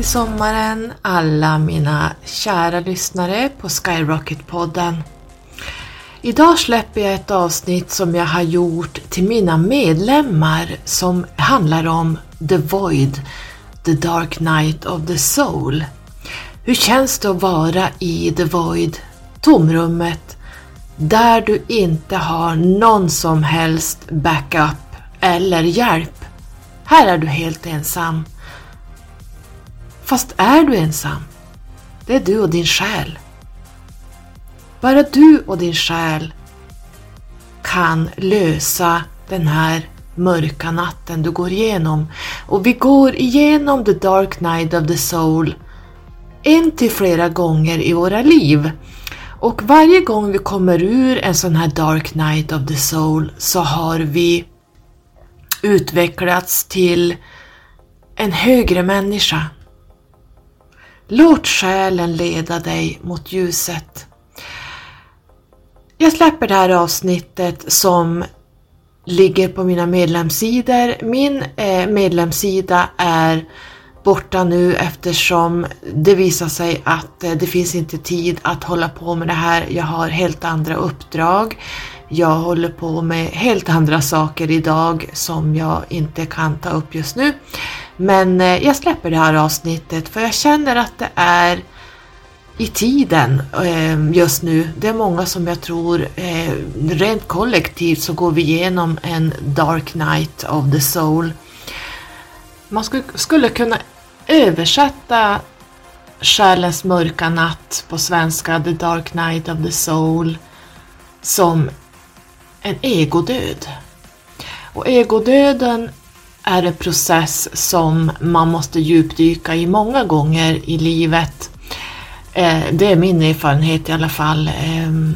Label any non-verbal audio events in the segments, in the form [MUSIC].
till sommaren alla mina kära lyssnare på Skyrocket-podden. Idag släpper jag ett avsnitt som jag har gjort till mina medlemmar som handlar om The Void, The Dark Night of the Soul. Hur känns det att vara i The Void, tomrummet, där du inte har någon som helst backup eller hjälp? Här är du helt ensam. Fast är du ensam? Det är du och din själ. Bara du och din själ kan lösa den här mörka natten du går igenom. Och vi går igenom the dark night of the soul en till flera gånger i våra liv. Och varje gång vi kommer ur en sån här dark night of the soul så har vi utvecklats till en högre människa. Låt själen leda dig mot ljuset. Jag släpper det här avsnittet som ligger på mina medlemssidor. Min eh, medlemssida är borta nu eftersom det visar sig att eh, det finns inte tid att hålla på med det här. Jag har helt andra uppdrag. Jag håller på med helt andra saker idag som jag inte kan ta upp just nu. Men eh, jag släpper det här avsnittet för jag känner att det är i tiden ehm, just nu. Det är många som jag tror eh, rent kollektivt så går vi igenom en dark night of the soul. Man skulle kunna översätta Själens mörka natt på svenska, The Dark Night of the Soul, som en egodöd. Och egodöden är en process som man måste djupdyka i många gånger i livet. Eh, det är min erfarenhet i alla fall. Ehm,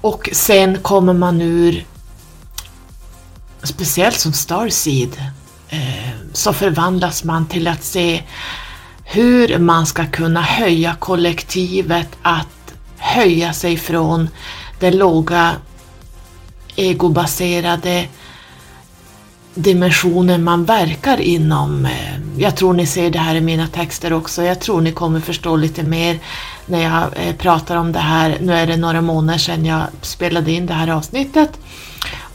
och sen kommer man ur, speciellt som Starseed, eh, så förvandlas man till att se hur man ska kunna höja kollektivet, att höja sig från den låga egobaserade dimensionen man verkar inom. Eh, jag tror ni ser det här i mina texter också. Jag tror ni kommer förstå lite mer när jag eh, pratar om det här. Nu är det några månader sedan jag spelade in det här avsnittet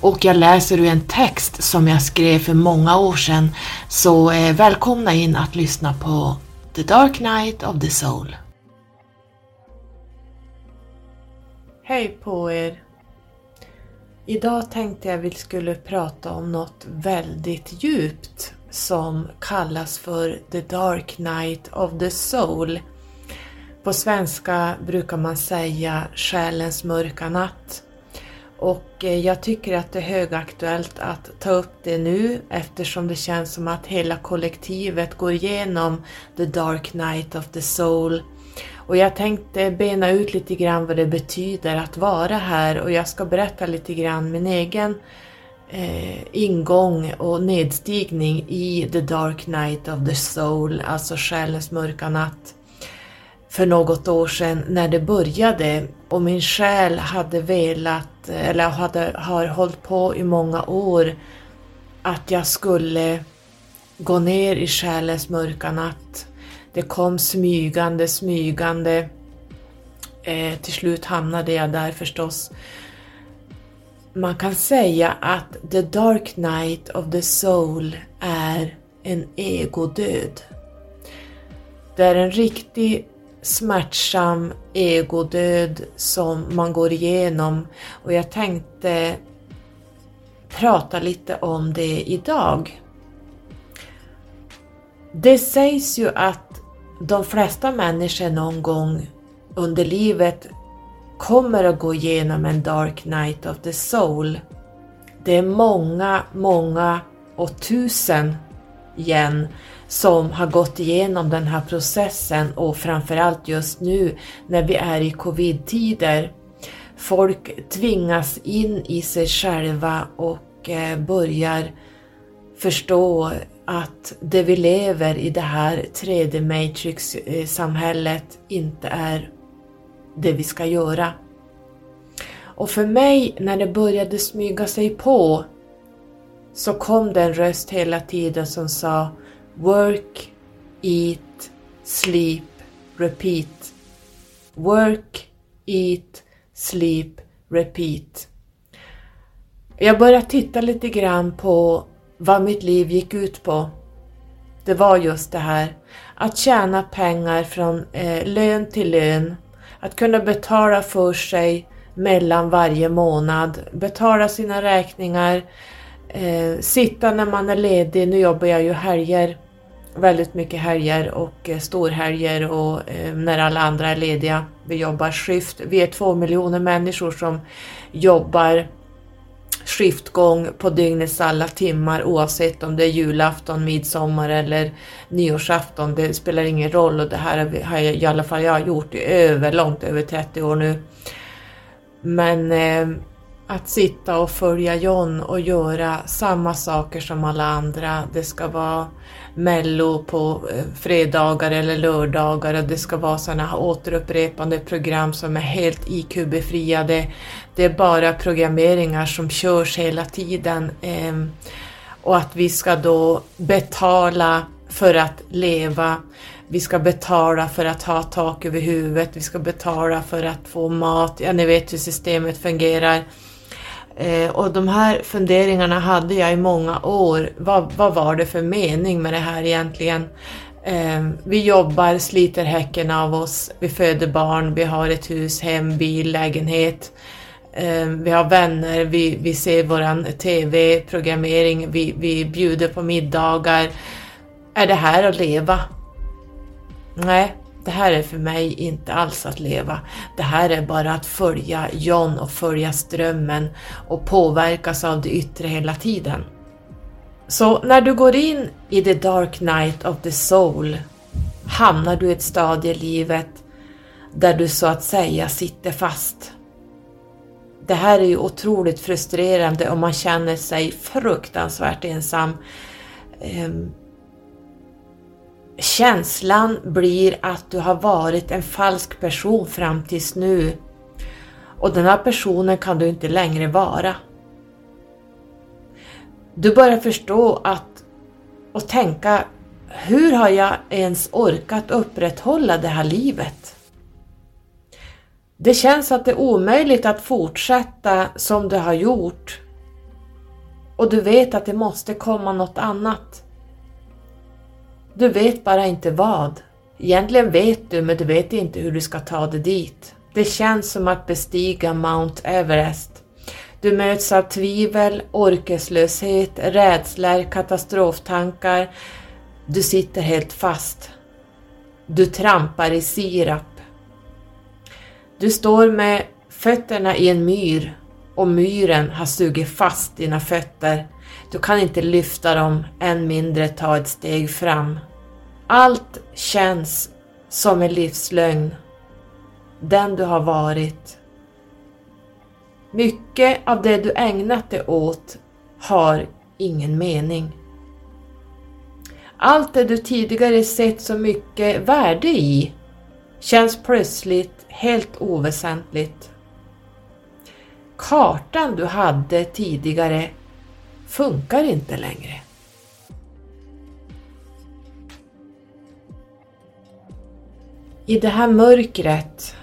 och jag läser ur en text som jag skrev för många år sedan. Så eh, välkomna in att lyssna på The Dark Night of the Soul. Hej på er! Idag tänkte jag vi skulle prata om något väldigt djupt som kallas för The Dark Night of the Soul. På svenska brukar man säga Själens mörka natt. Och eh, jag tycker att det är högaktuellt att ta upp det nu eftersom det känns som att hela kollektivet går igenom The Dark Night of the Soul och jag tänkte bena ut lite grann vad det betyder att vara här. Och jag ska berätta lite grann min egen eh, ingång och nedstigning i The Dark Night of the Soul, alltså själens mörka natt för något år sedan när det började. Och min själ hade velat, eller hade, har hållit på i många år att jag skulle gå ner i själens mörka natt det kom smygande, smygande. Eh, till slut hamnade jag där förstås. Man kan säga att The Dark Night of the Soul är en egodöd. Det är en riktig smärtsam egodöd som man går igenom och jag tänkte prata lite om det idag. Det sägs ju att de flesta människor någon gång under livet kommer att gå igenom en dark night of the soul. Det är många, många och tusen igen som har gått igenom den här processen och framförallt just nu när vi är i covid-tider. Folk tvingas in i sig själva och eh, börjar förstå att det vi lever i det här 3D Matrix-samhället inte är det vi ska göra. Och för mig, när det började smyga sig på, så kom det en röst hela tiden som sa Work, eat, sleep, repeat. Work, eat, sleep, repeat. Jag började titta lite grann på vad mitt liv gick ut på. Det var just det här att tjäna pengar från eh, lön till lön, att kunna betala för sig mellan varje månad, betala sina räkningar, eh, sitta när man är ledig. Nu jobbar jag ju helger, väldigt mycket helger och eh, storhelger och eh, när alla andra är lediga. Vi jobbar skift. Vi är två miljoner människor som jobbar skiftgång på dygnets alla timmar oavsett om det är julafton, midsommar eller nyårsafton. Det spelar ingen roll och det här har jag, i alla fall jag gjort i över, långt över 30 år nu. Men eh, att sitta och följa John och göra samma saker som alla andra. Det ska vara mello på eh, fredagar eller lördagar och det ska vara sådana här återupprepande program som är helt IQ-befriade. Det är bara programmeringar som körs hela tiden ehm, och att vi ska då betala för att leva. Vi ska betala för att ha tak över huvudet, vi ska betala för att få mat. Ja, ni vet hur systemet fungerar. Eh, och de här funderingarna hade jag i många år. Vad, vad var det för mening med det här egentligen? Eh, vi jobbar, sliter häcken av oss, vi föder barn, vi har ett hus, hem, bil, lägenhet. Eh, vi har vänner, vi, vi ser våran TV-programmering, vi, vi bjuder på middagar. Är det här att leva? Nej, det här är för mig inte alls att leva. Det här är bara att följa John och följa strömmen och påverkas av det yttre hela tiden. Så när du går in i the dark night of the soul hamnar du i ett stadie i livet där du så att säga sitter fast. Det här är ju otroligt frustrerande om man känner sig fruktansvärt ensam. Ehm, Känslan blir att du har varit en falsk person fram tills nu och den här personen kan du inte längre vara. Du börjar förstå att och tänka hur har jag ens orkat upprätthålla det här livet? Det känns att det är omöjligt att fortsätta som du har gjort och du vet att det måste komma något annat. Du vet bara inte vad. Egentligen vet du, men du vet inte hur du ska ta dig dit. Det känns som att bestiga Mount Everest. Du möts av tvivel, orkeslöshet, rädslor, katastroftankar. Du sitter helt fast. Du trampar i sirap. Du står med fötterna i en myr och myren har sugit fast dina fötter du kan inte lyfta dem, än mindre ta ett steg fram. Allt känns som en livslögn. Den du har varit. Mycket av det du ägnat dig åt har ingen mening. Allt det du tidigare sett så mycket värde i känns plötsligt helt oväsentligt. Kartan du hade tidigare funkar inte längre. I det här mörkret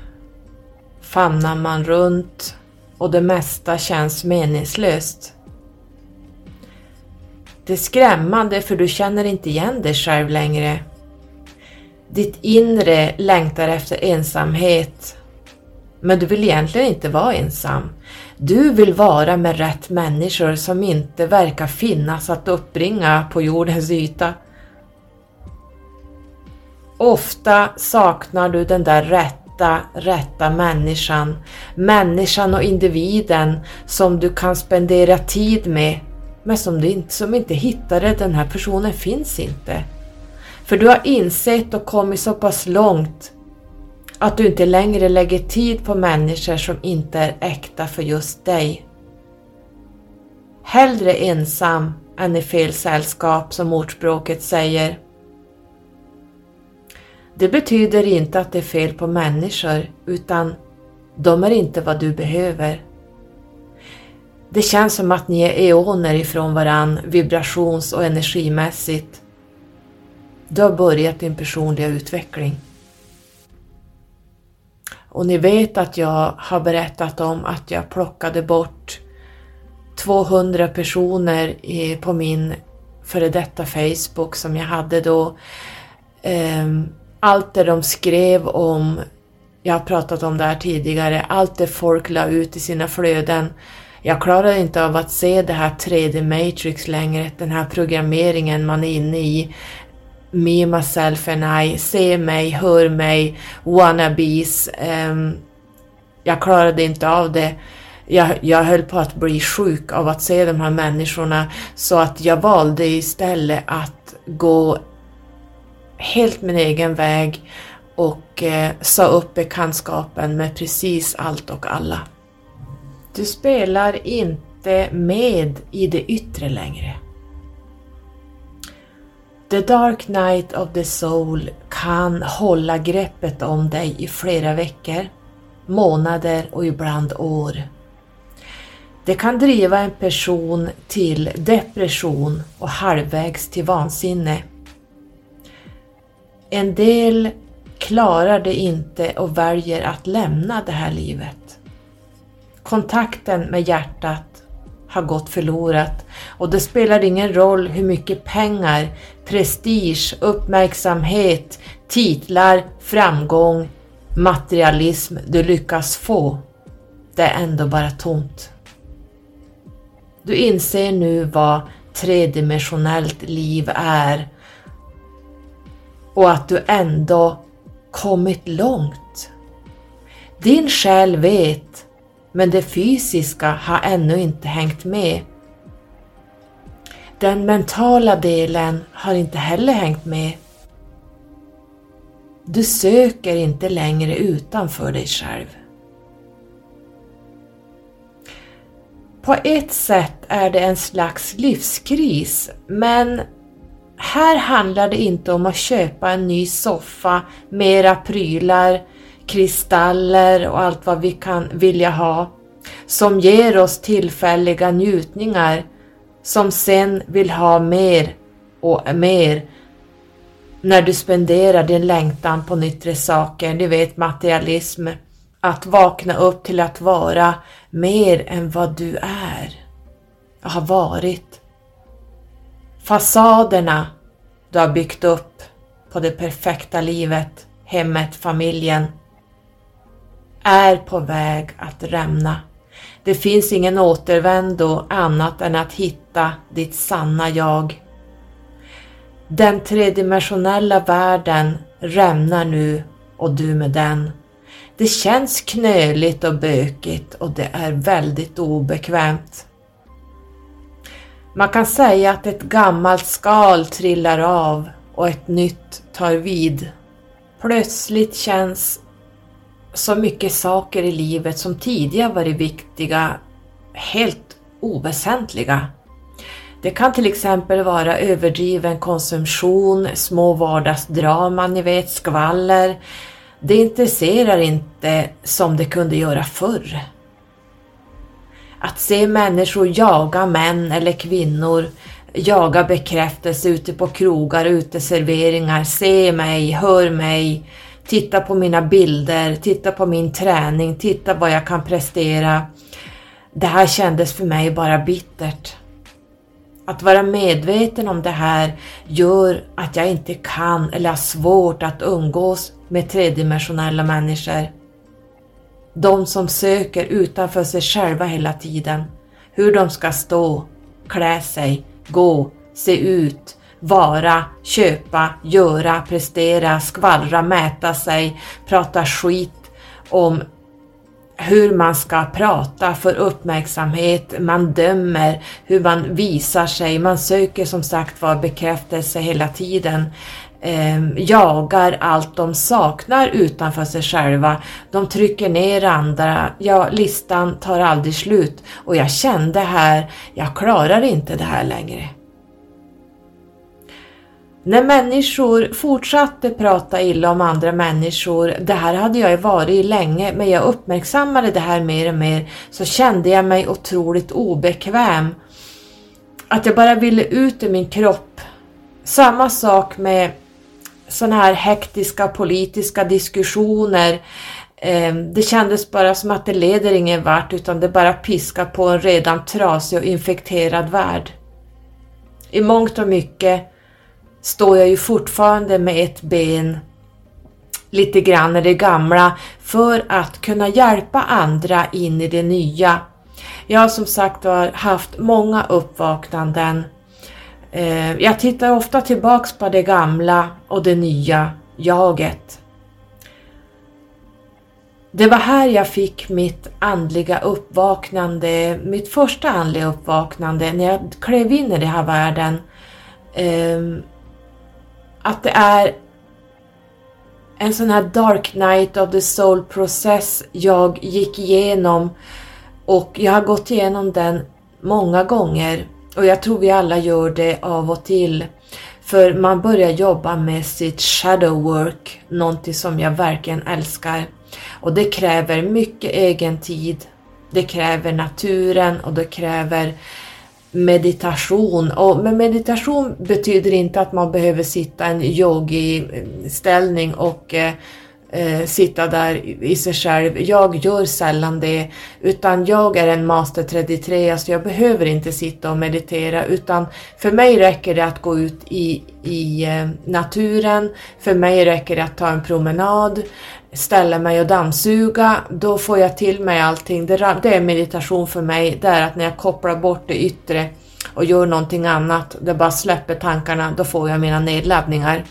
famnar man runt och det mesta känns meningslöst. Det är skrämmande för du känner inte igen dig själv längre. Ditt inre längtar efter ensamhet men du vill egentligen inte vara ensam. Du vill vara med rätt människor som inte verkar finnas att uppbringa på jordens yta. Ofta saknar du den där rätta, rätta människan, människan och individen som du kan spendera tid med, men som du inte, som inte hittade, den här personen finns inte. För du har insett och kommit så pass långt att du inte längre lägger tid på människor som inte är äkta för just dig. Hellre ensam än i fel sällskap som ordspråket säger. Det betyder inte att det är fel på människor utan de är inte vad du behöver. Det känns som att ni är eoner ifrån varann vibrations och energimässigt. Du har börjat din personliga utveckling. Och ni vet att jag har berättat om att jag plockade bort 200 personer på min före detta Facebook som jag hade då. Ehm, allt det de skrev om, jag har pratat om det här tidigare, allt det folk la ut i sina flöden. Jag klarade inte av att se det här 3D Matrix längre, den här programmeringen man är inne i. Me, myself and I, se mig, hör mig, wannabes. Um, jag klarade inte av det. Jag, jag höll på att bli sjuk av att se de här människorna så att jag valde istället att gå helt min egen väg och eh, sa upp bekantskapen med precis allt och alla. Du spelar inte med i det yttre längre. The Dark Night of the Soul kan hålla greppet om dig i flera veckor, månader och ibland år. Det kan driva en person till depression och halvvägs till vansinne. En del klarar det inte och väljer att lämna det här livet. Kontakten med hjärtat gått förlorat och det spelar ingen roll hur mycket pengar, prestige, uppmärksamhet, titlar, framgång, materialism du lyckas få. Det är ändå bara tomt. Du inser nu vad tredimensionellt liv är och att du ändå kommit långt. Din själ vet, men det fysiska har ännu inte hängt med. Den mentala delen har inte heller hängt med. Du söker inte längre utanför dig själv. På ett sätt är det en slags livskris, men här handlar det inte om att köpa en ny soffa, mera prylar, kristaller och allt vad vi kan vilja ha, som ger oss tillfälliga njutningar, som sen vill ha mer och mer när du spenderar din längtan på yttre saker, du vet materialism, att vakna upp till att vara mer än vad du är. Har varit. Fasaderna du har byggt upp på det perfekta livet, hemmet, familjen är på väg att rämna. Det finns ingen återvändo annat än att hitta ditt sanna jag. Den tredimensionella världen rämnar nu och du med den. Det känns knöligt och bökigt och det är väldigt obekvämt. Man kan säga att ett gammalt skal trillar av och ett nytt tar vid. Plötsligt känns så mycket saker i livet som tidigare varit viktiga helt oväsentliga. Det kan till exempel vara överdriven konsumtion, små vardagsdraman, ni vet, skvaller, det intresserar inte som det kunde göra förr. Att se människor jaga män eller kvinnor, jaga bekräftelse ute på krogar, uteserveringar, se mig, hör mig, titta på mina bilder, titta på min träning, titta vad jag kan prestera. Det här kändes för mig bara bittert. Att vara medveten om det här gör att jag inte kan eller har svårt att umgås med tredimensionella människor. De som söker utanför sig själva hela tiden. Hur de ska stå, klä sig, gå, se ut, vara, köpa, göra, prestera, skvallra, mäta sig, prata skit om hur man ska prata för uppmärksamhet, man dömer hur man visar sig, man söker som sagt var bekräftelse hela tiden. Eh, jagar allt de saknar utanför sig själva. De trycker ner andra, ja listan tar aldrig slut. Och jag kände här, jag klarar inte det här längre. När människor fortsatte prata illa om andra människor, det här hade jag varit i länge, men jag uppmärksammade det här mer och mer, så kände jag mig otroligt obekväm. Att jag bara ville ut ur min kropp. Samma sak med sådana här hektiska politiska diskussioner. Ehm, det kändes bara som att det leder ingen vart utan det bara piskar på en redan trasig och infekterad värld. I mångt och mycket står jag ju fortfarande med ett ben lite grann i det gamla för att kunna hjälpa andra in i det nya. Jag har som sagt var haft många uppvaknanden. Eh, jag tittar ofta tillbaks på det gamla och det nya jaget. Det var här jag fick mitt andliga uppvaknande, mitt första andliga uppvaknande när jag klev in i den här världen. Ehm, att det är en sån här dark night of the soul process jag gick igenom och jag har gått igenom den många gånger och jag tror vi alla gör det av och till. För man börjar jobba med sitt shadow work, någonting som jag verkligen älskar. Och det kräver mycket egen tid. Det kräver naturen och det kräver meditation. Och med meditation betyder inte att man behöver sitta i en yogi-ställning och eh, eh, sitta där i sig själv. Jag gör sällan det, utan jag är en master 33, alltså jag behöver inte sitta och meditera, utan för mig räcker det att gå ut i, i eh, naturen, för mig räcker det att ta en promenad, ställa mig och dammsuga, då får jag till mig allting. Det, det är meditation för mig, det är att när jag kopplar bort det yttre och gör någonting annat, det bara släpper tankarna, då får jag mina nedladdningar.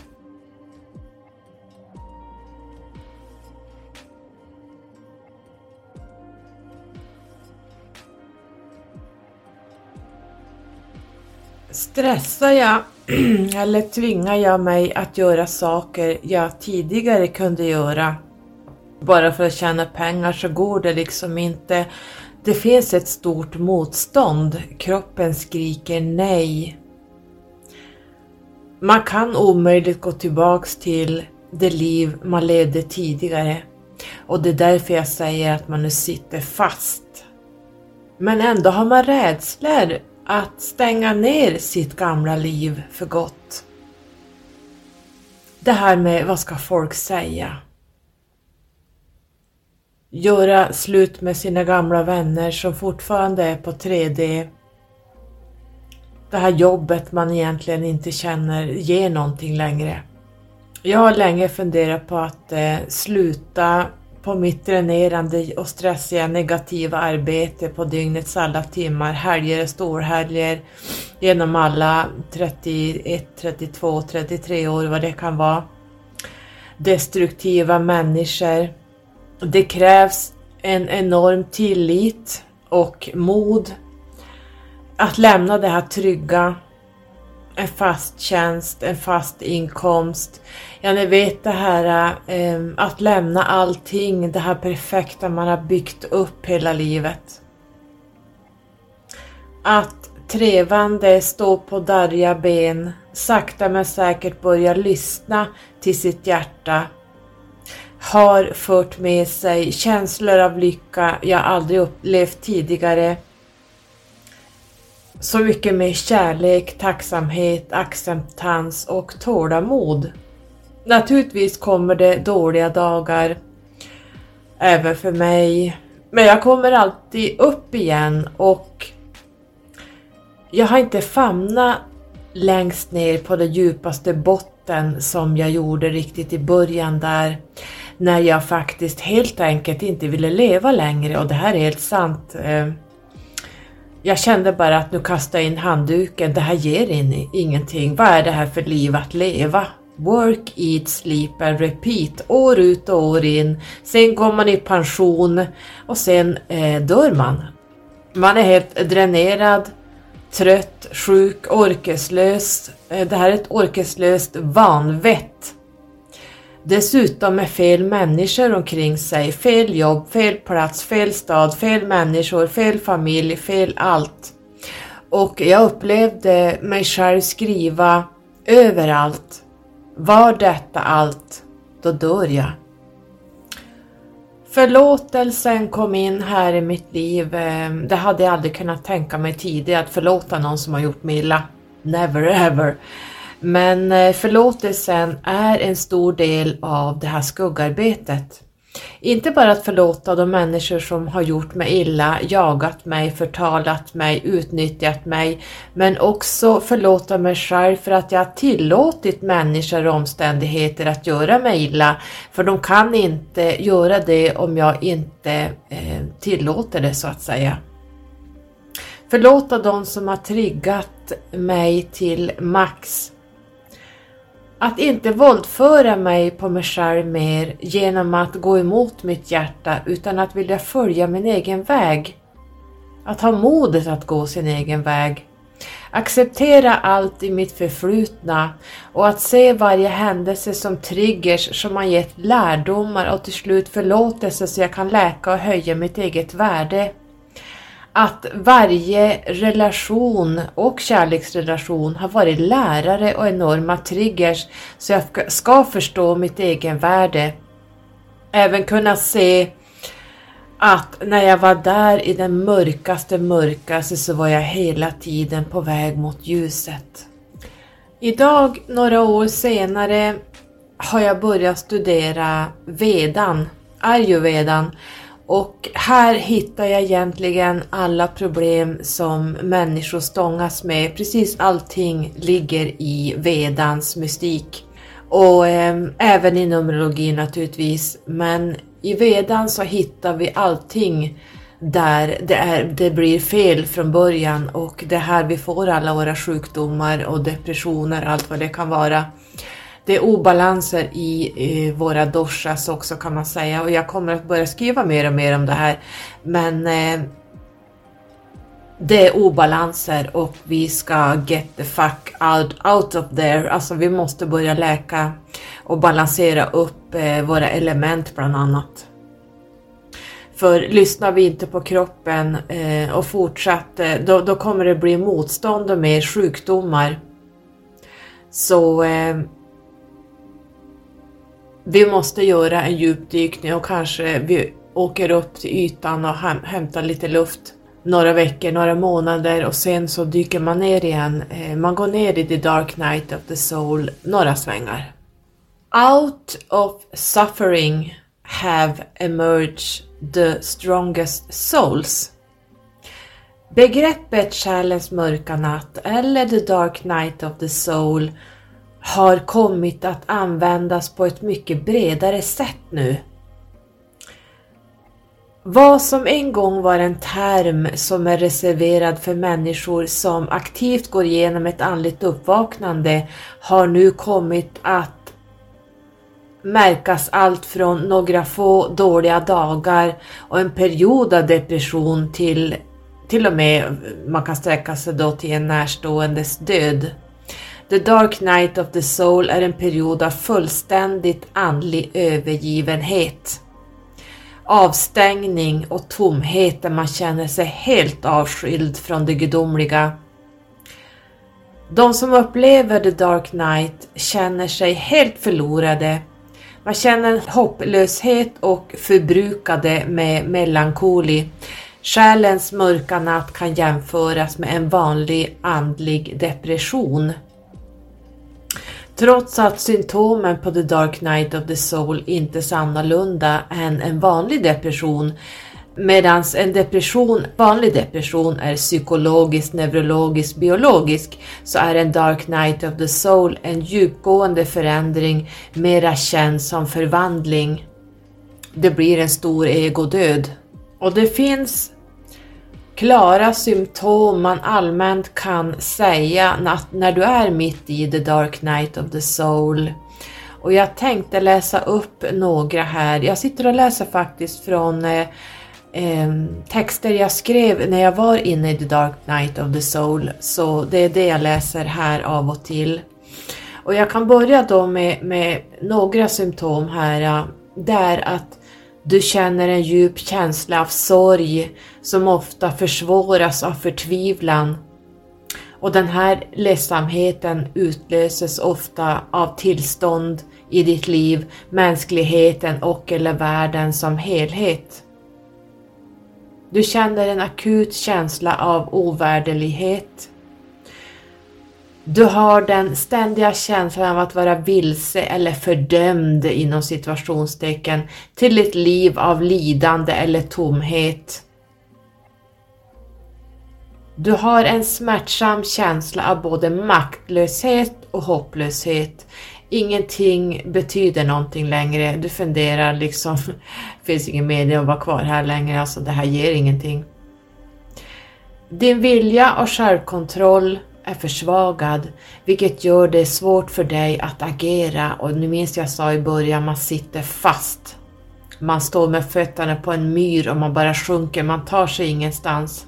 Stressar jag [CLEARS THROAT] eller tvingar jag mig att göra saker jag tidigare kunde göra bara för att tjäna pengar så går det liksom inte. Det finns ett stort motstånd. Kroppen skriker nej. Man kan omöjligt gå tillbaks till det liv man levde tidigare. Och det är därför jag säger att man nu sitter fast. Men ändå har man rädslor att stänga ner sitt gamla liv för gott. Det här med vad ska folk säga? Göra slut med sina gamla vänner som fortfarande är på 3D. Det här jobbet man egentligen inte känner ger någonting längre. Jag har länge funderat på att eh, sluta på mitt dränerande och stressiga negativa arbete på dygnets alla timmar, helger, och storhelger, genom alla 31, 32, 33 år, vad det kan vara. Destruktiva människor. Det krävs en enorm tillit och mod att lämna det här trygga en fast tjänst, en fast inkomst. Ja, ni vet det här eh, att lämna allting, det här perfekta man har byggt upp hela livet. Att trevande stå på darriga ben, sakta men säkert börja lyssna till sitt hjärta har fört med sig känslor av lycka jag aldrig upplevt tidigare så mycket med kärlek, tacksamhet, acceptans och tålamod. Naturligtvis kommer det dåliga dagar även för mig. Men jag kommer alltid upp igen och jag har inte famnat längst ner på den djupaste botten som jag gjorde riktigt i början där när jag faktiskt helt enkelt inte ville leva längre och det här är helt sant. Eh, jag kände bara att nu kastar jag in handduken, det här ger in, ingenting. Vad är det här för liv att leva? Work, eat, sleep and repeat, år ut och år in. Sen går man i pension och sen eh, dör man. Man är helt dränerad, trött, sjuk, orkeslös. Eh, det här är ett orkeslöst vanvett. Dessutom med fel människor omkring sig, fel jobb, fel plats, fel stad, fel människor, fel familj, fel allt. Och jag upplevde mig själv skriva överallt. Var detta allt, då dör jag. Förlåtelsen kom in här i mitt liv. Ehm, det hade jag aldrig kunnat tänka mig tidigare, att förlåta någon som har gjort mig illa. Never ever. Men eh, förlåtelsen är en stor del av det här skuggarbetet. Inte bara att förlåta de människor som har gjort mig illa, jagat mig, förtalat mig, utnyttjat mig, men också förlåta mig själv för att jag har tillåtit människor och omständigheter att göra mig illa, för de kan inte göra det om jag inte eh, tillåter det så att säga. Förlåta de som har triggat mig till max att inte våldföra mig på mig själv mer genom att gå emot mitt hjärta utan att vilja följa min egen väg. Att ha modet att gå sin egen väg. Acceptera allt i mitt förflutna och att se varje händelse som triggers som har gett lärdomar och till slut förlåtelse så jag kan läka och höja mitt eget värde att varje relation och kärleksrelation har varit lärare och enorma triggers så jag ska förstå mitt egen värde. Även kunna se att när jag var där i den mörkaste mörkaste så var jag hela tiden på väg mot ljuset. Idag, några år senare, har jag börjat studera vedan, ayurvedan och här hittar jag egentligen alla problem som människor stångas med. Precis allting ligger i vedans mystik. Och eh, även i numerologi naturligtvis. Men i vedan så hittar vi allting där det, är, det blir fel från början och det är här vi får alla våra sjukdomar och depressioner, allt vad det kan vara det är obalanser i, våra doshas också kan man säga och jag kommer att börja skriva mer och mer om det här. Men eh, det är obalanser och vi ska get the fuck out, out of there. Alltså vi måste börja läka och balansera upp eh, våra element bland annat. För lyssnar vi inte på kroppen eh, och fortsätter, eh, då, då, kommer det bli motstånd och mer sjukdomar. Så eh, vi måste göra en djupdykning och kanske vi åker upp till ytan och hämtar lite luft några veckor, några månader och sen så dyker man ner igen. Eh, man går ner i the dark night of the soul några svängar. Out of suffering have emerged the strongest souls. Begreppet själens mörka natt eller the dark night of the soul har kommit att användas på ett mycket bredare sätt nu. Vad som en gång var en term som är reserverad för människor som aktivt går igenom ett andligt uppvaknande har nu kommit att märkas allt från några få dåliga dagar och en period av depression till till och med man kan sträcka sig då till en närståendes död. The Dark Night of the Soul är en period av fullständigt andlig övergivenhet. Avstängning och tomhet där man känner sig helt avskild från det gudomliga. De som upplever The Dark Night känner sig helt förlorade. Man känner hopplöshet och förbrukade med melankoli. Själens mörka natt kan jämföras med en vanlig andlig depression. Trots att symptomen på The Dark Night of the Soul inte är så annorlunda än en vanlig depression Medan en depression, vanlig depression är psykologisk, neurologisk, biologisk så är en Dark Night of the Soul en djupgående förändring, mera känd som förvandling. Det blir en stor egodöd. Och det finns klara symptom man allmänt kan säga när du är mitt i the dark night of the soul. Och jag tänkte läsa upp några här. Jag sitter och läser faktiskt från eh, eh, texter jag skrev när jag var inne i the dark night of the soul. Så det är det jag läser här av och till. Och jag kan börja då med, med några symptom här. Där Det är att du känner en djup känsla av sorg som ofta försvåras av förtvivlan. Och den här ledsamheten utlöses ofta av tillstånd i ditt liv, mänskligheten och eller världen som helhet. Du känner en akut känsla av ovärderlighet. Du har den ständiga känslan av att vara vilse eller fördömd inom situationstecken till ett liv av lidande eller tomhet. Du har en smärtsam känsla av både maktlöshet och hopplöshet. Ingenting betyder någonting längre. Du funderar liksom, [LAUGHS] finns ingen mening att vara kvar här längre, alltså det här ger ingenting. Din vilja och självkontroll är försvagad, vilket gör det svårt för dig att agera och nu minns jag sa i början, man sitter fast. Man står med fötterna på en myr och man bara sjunker, man tar sig ingenstans.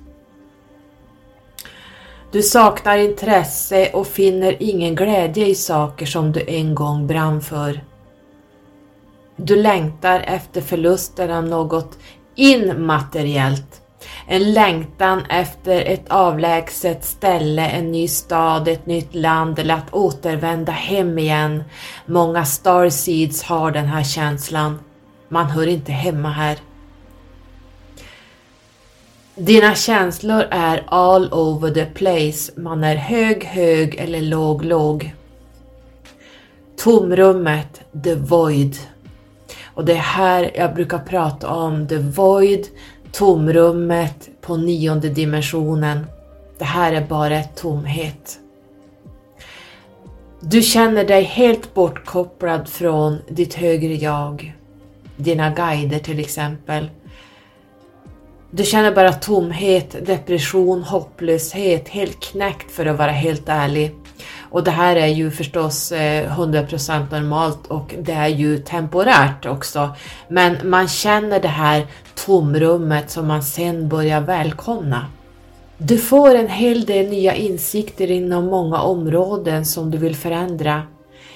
Du saknar intresse och finner ingen glädje i saker som du en gång brann för. Du längtar efter förlusten av något immateriellt. En längtan efter ett avlägset ställe, en ny stad, ett nytt land eller att återvända hem igen. Många starseeds har den här känslan. Man hör inte hemma här. Dina känslor är all over the place. Man är hög, hög eller låg, låg. Tomrummet, the void. Och det är här jag brukar prata om the void, tomrummet på nionde dimensionen. Det här är bara tomhet. Du känner dig helt bortkopplad från ditt högre jag, dina guider till exempel. Du känner bara tomhet, depression, hopplöshet, helt knäckt för att vara helt ärlig. Och det här är ju förstås eh, 100% normalt och det är ju temporärt också. Men man känner det här tomrummet som man sen börjar välkomna. Du får en hel del nya insikter inom många områden som du vill förändra.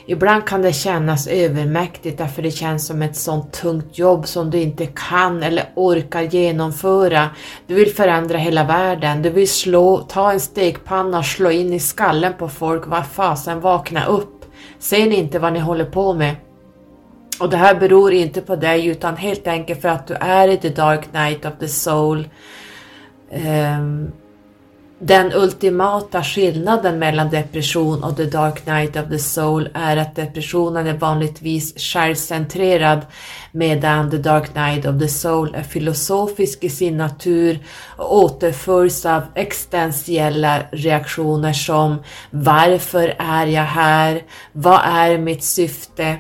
Ibland kan det kännas övermäktigt därför det känns som ett sånt tungt jobb som du inte kan eller orkar genomföra. Du vill förändra hela världen, du vill slå, ta en stekpanna och slå in i skallen på folk, vad fasen vakna upp. Ser ni inte vad ni håller på med? Och det här beror inte på dig utan helt enkelt för att du är i the dark night of the soul. Um, den ultimata skillnaden mellan depression och the dark night of the soul är att depressionen är vanligtvis självcentrerad medan the dark night of the soul är filosofisk i sin natur och återföljs av existentiella reaktioner som Varför är jag här? Vad är mitt syfte?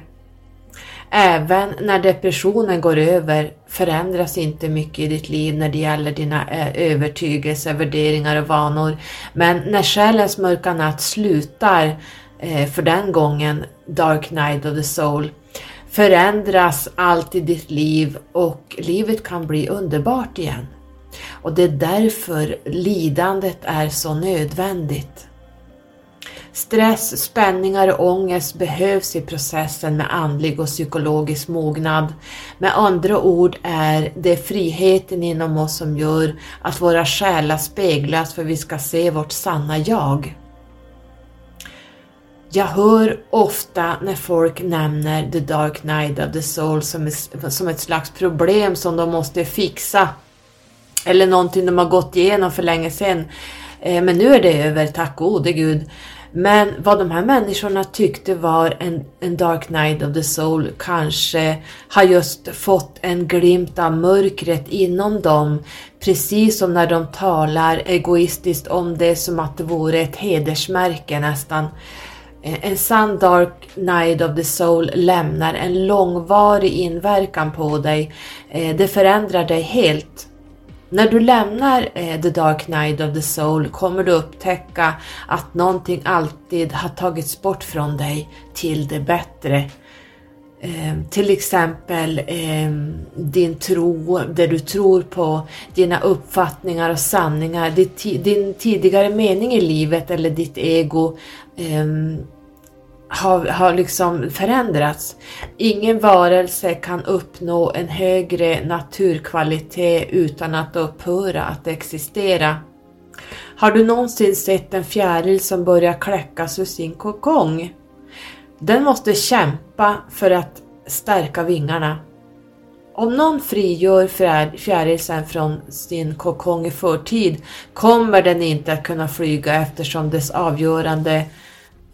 Även när depressionen går över förändras inte mycket i ditt liv när det gäller dina eh, övertygelser, värderingar och vanor. Men när själens mörka natt slutar, eh, för den gången, Dark Night of the Soul, förändras allt i ditt liv och livet kan bli underbart igen. Och det är därför lidandet är så nödvändigt. Stress, spänningar och ångest behövs i processen med andlig och psykologisk mognad. Med andra ord är det friheten inom oss som gör att våra själar speglas för vi ska se vårt sanna jag. Jag hör ofta när folk nämner the dark night of the soul som ett, som ett slags problem som de måste fixa. Eller någonting de har gått igenom för länge sedan. Eh, men nu är det över, tack gode gud. Men vad de här människorna tyckte var en, en Dark Night of the Soul kanske har just fått en glimt av mörkret inom dem, precis som när de talar egoistiskt om det som att det vore ett hedersmärke nästan. Eh, en sann Dark Night of the Soul lämnar en långvarig inverkan på dig. Eh, det förändrar dig helt. När du lämnar eh, The Dark Night of the Soul kommer du upptäcka att någonting alltid har tagits bort från dig till det bättre. Eh, till exempel eh, din tro, det du tror på, dina uppfattningar och sanningar, din, tidigare mening i livet eller ditt ego ehm, har, har liksom förändrats. Ingen varelse kan uppnå en högre naturkvalitet utan att upphöra att existera. Har du någonsin sett en fjäril som börjar kläckas ur sin kokong? Den måste kämpa för att stärka vingarna. Om någon frigör fjärilsen från sin kokong i förtid kommer den inte att kunna flyga eftersom dess avgörande eh,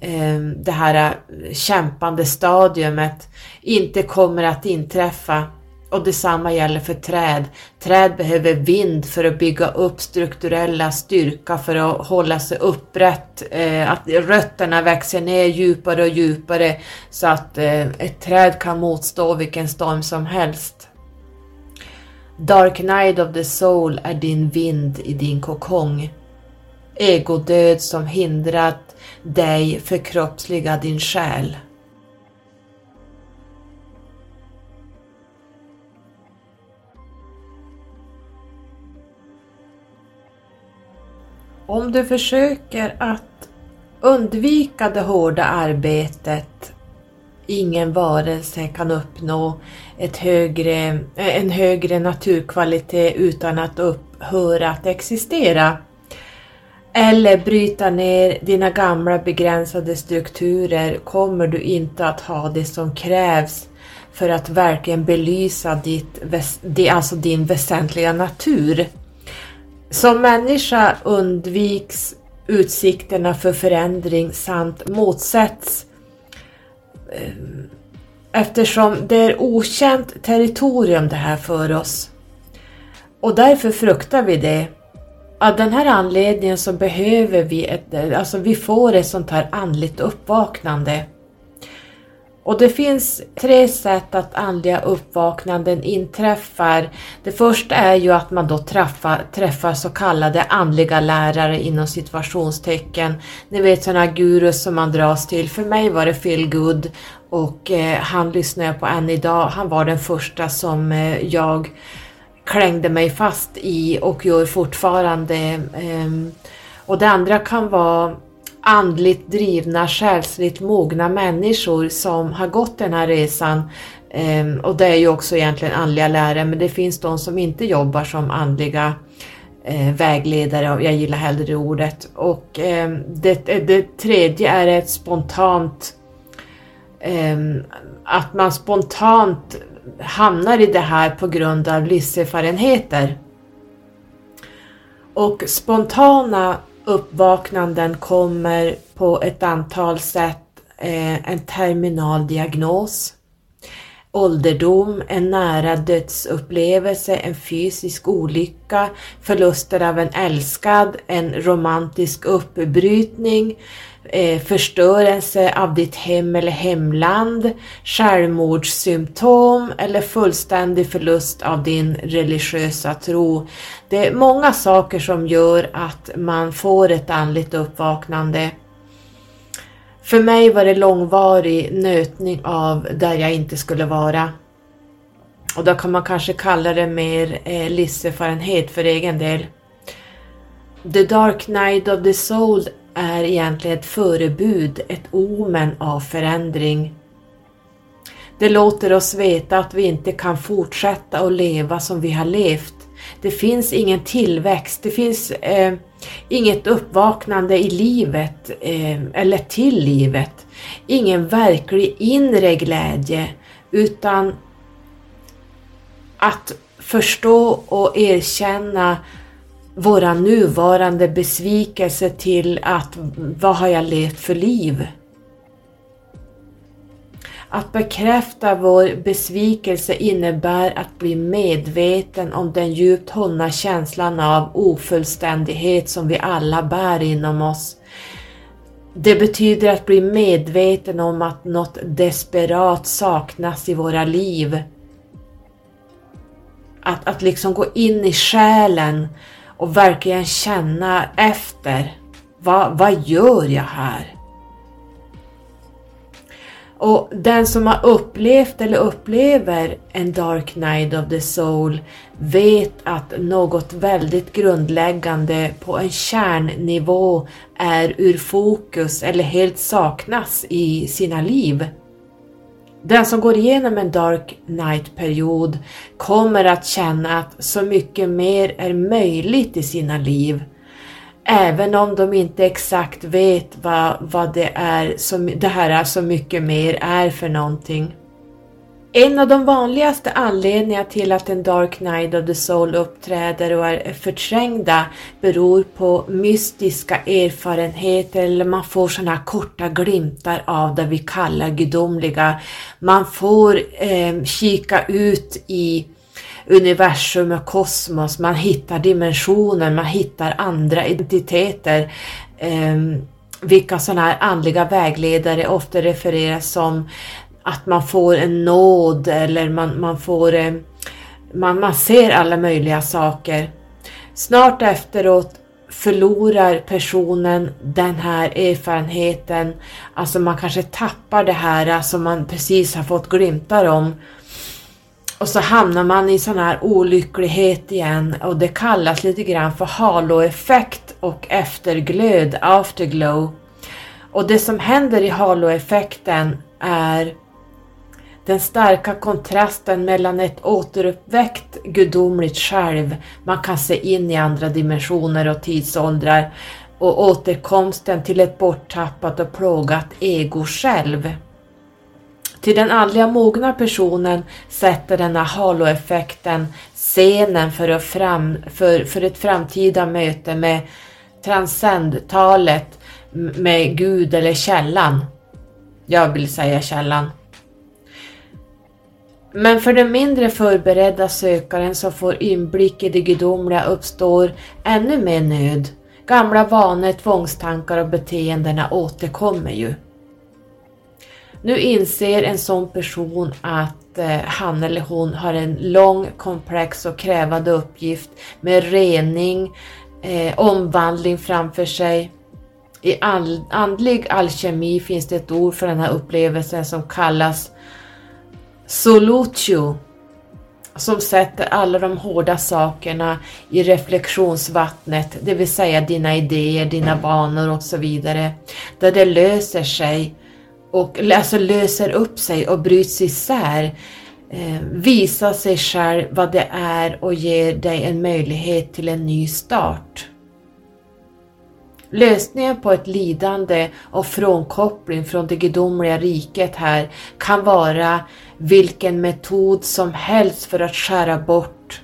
Ehm, det här eh, kämpande stadiumet inte kommer att inträffa. Och detsamma gäller för träd. Träd behöver vind för att bygga upp strukturella styrka för att hålla sig upprätt. Eh, att rötterna växer ner djupare och djupare så att eh, ett träd kan motstå vilken storm som helst. Dark Night of the Soul är din vind i din kokong. Egodöd som hindrat dig förkroppsliga din själ. Om du försöker att undvika det hårda arbetet, ingen varelse kan uppnå ett högre, en högre naturkvalitet utan att upphöra att existera. Eller bryta ner dina gamla begränsade strukturer kommer du inte att ha det som krävs för att verkligen belysa ditt, alltså din väsentliga natur. Som människa undviks utsikterna för förändring samt motsätts eh, eftersom det är okänt territorium det här för oss. Och därför fruktar vi det. Av den här anledningen så behöver vi ett, alltså vi får ett sånt här andligt uppvaknande. Och det finns tre sätt att andliga uppvaknanden inträffar. Det första är ju att man då träffar, träffar så kallade andliga lärare inom situationstecken. Ni vet sådana gurus som man dras till. För mig var det Phil Good och eh, han lyssnar jag på än idag. Han var den första som eh, jag klängde mig fast i och gör fortfarande. Ehm, och det andra kan vara andligt drivna, själsligt mogna människor som har gått den här resan. Ehm, och det är ju också egentligen andliga lärare, men det finns de som inte jobbar som andliga eh, vägledare, jag gillar hellre det ordet. Och ehm, det, det tredje är ett spontant, att man spontant hamnar i det här på grund av livserfarenheter. Och spontana uppvaknanden kommer på ett antal sätt. Eh, en terminal diagnos, ålderdom, en nära dödsupplevelse, en fysisk olycka, förluster av en älskad, en romantisk uppbrytning, eh, förstörelse av ditt hem eller hemland, självmordssymptom eller fullständig förlust av din religiösa tro. Det är många saker som gör att man får ett andligt uppvaknande. För mig var det långvarig nötning av där jag inte skulle vara. Och då kan man kanske kalla det mer eh, livserfarenhet för egen del. The Dark Night of the Soul är egentligen ett förebud, ett omen av förändring. Det låter oss veta att vi inte kan fortsätta att leva som vi har levt. Det finns ingen tillväxt, det finns eh, inget uppvaknande i livet eh, eller till livet. Ingen verklig inre glädje utan att förstå och erkänna våra nuvarande besvikelse till att vad har jag levt för liv? Att bekräfta vår besvikelse innebär att bli medveten om den djupt hållna känslan av ofullständighet som vi alla bär inom oss. Det betyder att bli medveten om att något desperat saknas i våra liv. Att, att liksom gå in i själen och verkligen känna efter. Va, vad gör jag här? Och den som har upplevt eller upplever en Dark Night of the Soul vet att något väldigt grundläggande på en kärnnivå är ur fokus eller helt saknas i sina liv. Den som går igenom en Dark Night-period kommer att känna att så mycket mer är möjligt i sina liv. Även om de inte exakt vet vad, vad det är som det här är så mycket mer är för någonting. En av de vanligaste anledningarna till att en Dark Night of the Soul uppträder och är förträngda beror på mystiska erfarenheter eller man får sådana korta glimtar av det vi kallar gudomliga. Man får eh, kika ut i universum och kosmos, man hittar dimensioner, man hittar andra identiteter. Eh, vilka sådana här andliga vägledare ofta refereras som att man får en nåd eller man, man får eh, man, man ser alla möjliga saker. Snart efteråt förlorar personen den här erfarenheten, alltså man kanske tappar det här som man precis har fått glimtar om. Och så hamnar man i sån här olycklighet igen och det kallas lite grann för haloeffekt och efterglöd, afterglow. Och det som händer i haloeffekten är den starka kontrasten mellan ett återuppväckt gudomligt själv, man kan se in i andra dimensioner och tidsåldrar, och återkomsten till ett borttappat och plågat ego själv. Till den andliga mogna personen sätter denna haloeffekten scenen för, fram, för, för ett framtida möte med transcendtalet med Gud eller källan. Jag vill säga källan. Men för den mindre förberedda sökaren som får inblick i det gudomliga uppstår ännu mer nöd. Gamla vanor, tvångstankar och beteendena återkommer ju. Nu inser en sån person att eh, han eller hon har en lång, komplex och krävande uppgift med rening, eh, omvandling framför sig. I all, andlig alkemi finns det ett ord för den här upplevelsen som kallas Solutio som sätter alla de hårda sakerna i reflektionsvattnet, det vill säga dina idéer, dina vanor och så vidare, där det löser sig och alltså löser upp sig och bryts isär, eh, visar sig själv vad det är och ger dig en möjlighet till en ny start. Lösningen på ett lidande och frånkoppling från det gudomliga riket här kan vara vilken metod som helst för att skära bort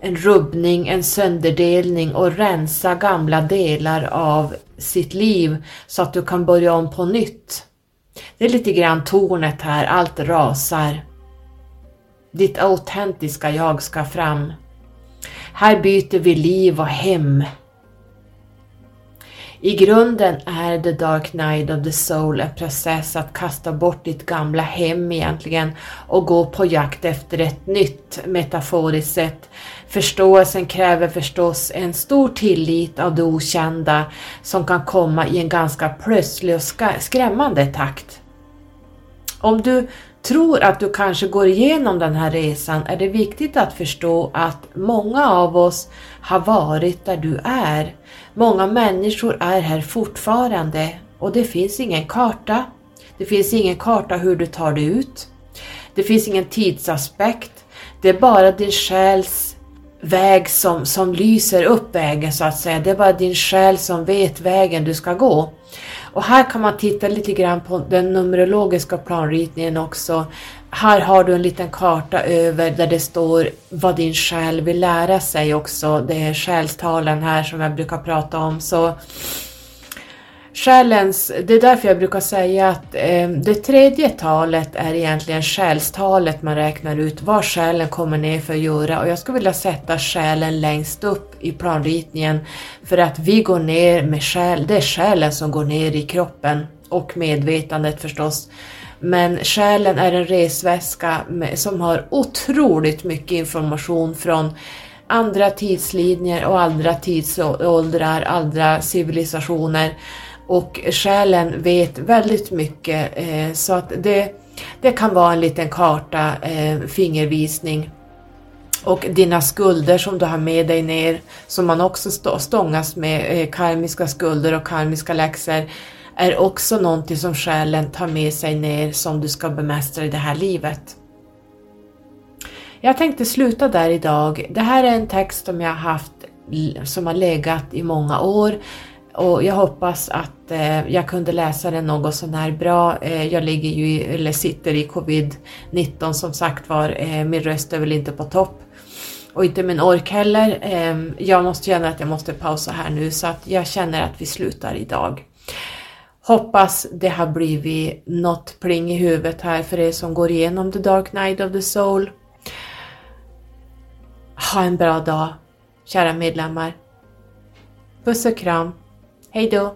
en rubbning, en sönderdelning och rensa gamla delar av sitt liv så att du kan börja om på nytt. Det är lite grann tornet här, allt rasar. Ditt autentiska jag ska fram. Här byter vi liv och hem i grunden är The Dark Night of the Soul en process att kasta bort ditt gamla hem egentligen och gå på jakt efter ett nytt metaforiskt sett. Förståelsen kräver förstås en stor tillit av det okända som kan komma i en ganska plötslig och skrämmande takt. Om du tror att du kanske går igenom den här resan är det viktigt att förstå att många av oss har varit där du är. Många människor är här fortfarande och det finns ingen karta. Det finns ingen karta hur du tar dig ut. Det finns ingen tidsaspekt. Det är bara din själs väg som, som lyser upp vägen så att säga. Det är bara din själ som vet vägen du ska gå. Och här kan man titta lite grann på den numerologiska planritningen också. Här har du en liten karta över där det står vad din själ vill lära sig också. Det är själstalen här som jag brukar prata om. Så Själens, det är därför jag brukar säga att eh, det tredje talet är egentligen själstalet man räknar ut vad själen kommer ner för att göra och jag skulle vilja sätta själen längst upp i planritningen för att vi går ner med själ, det är själen som går ner i kroppen och medvetandet förstås. Men själen är en resväska med, som har otroligt mycket information från andra tidslinjer och andra tidsåldrar, andra civilisationer och själen vet väldigt mycket eh, så att det, det kan vara en liten karta, eh, fingervisning och dina skulder som du har med dig ner, som man också stångas med, eh, karmiska skulder och karmiska läxor, är också någonting som själen tar med sig ner som du ska bemästra i det här livet. Jag tänkte sluta där idag. Det här är en text som jag har haft som har legat i många år och jag hoppas att eh, jag kunde läsa den något sånär bra. Eh, jag ligger ju i, eller sitter i covid-19 som sagt var. Eh, min röst är väl inte på topp och inte min ork heller. Ehm, jag måste känna att jag måste pausa här nu så att jag känner att vi slutar idag. Hoppas det har blivit något pling i huvudet här för er som går igenom The Dark Night of the Soul. Ha en bra dag, kära medlemmar. Puss och kram. Hej då!